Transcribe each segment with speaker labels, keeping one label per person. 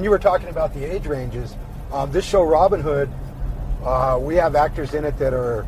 Speaker 1: and you were talking about the age ranges. Um, this show, Robin Hood, uh, we have actors in it that are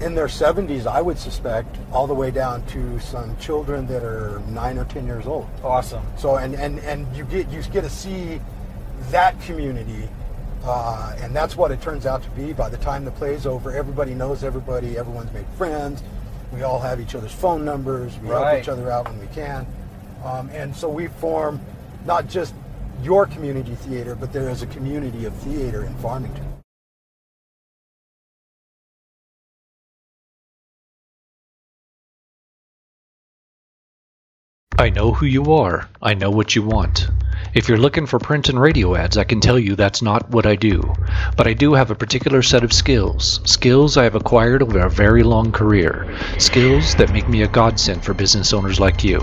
Speaker 1: in their 70s, I would suspect, all the way down to some children that are nine or 10 years old.
Speaker 2: Awesome.
Speaker 1: So, and, and, and you get you get to see that community, uh, and that's what it turns out to be. By the time the play's over, everybody knows everybody. Everyone's made friends. We all have each other's phone numbers. We help each other out when we can, um, and so we form not just your community theater, but there is a community of theater in Farmington.
Speaker 3: I know who you are. I know what you want. If you're looking for print and radio ads, I can tell you that's not what I do. But I do have a particular set of skills. Skills I have acquired over a very long career. Skills that make me a godsend for business owners like you.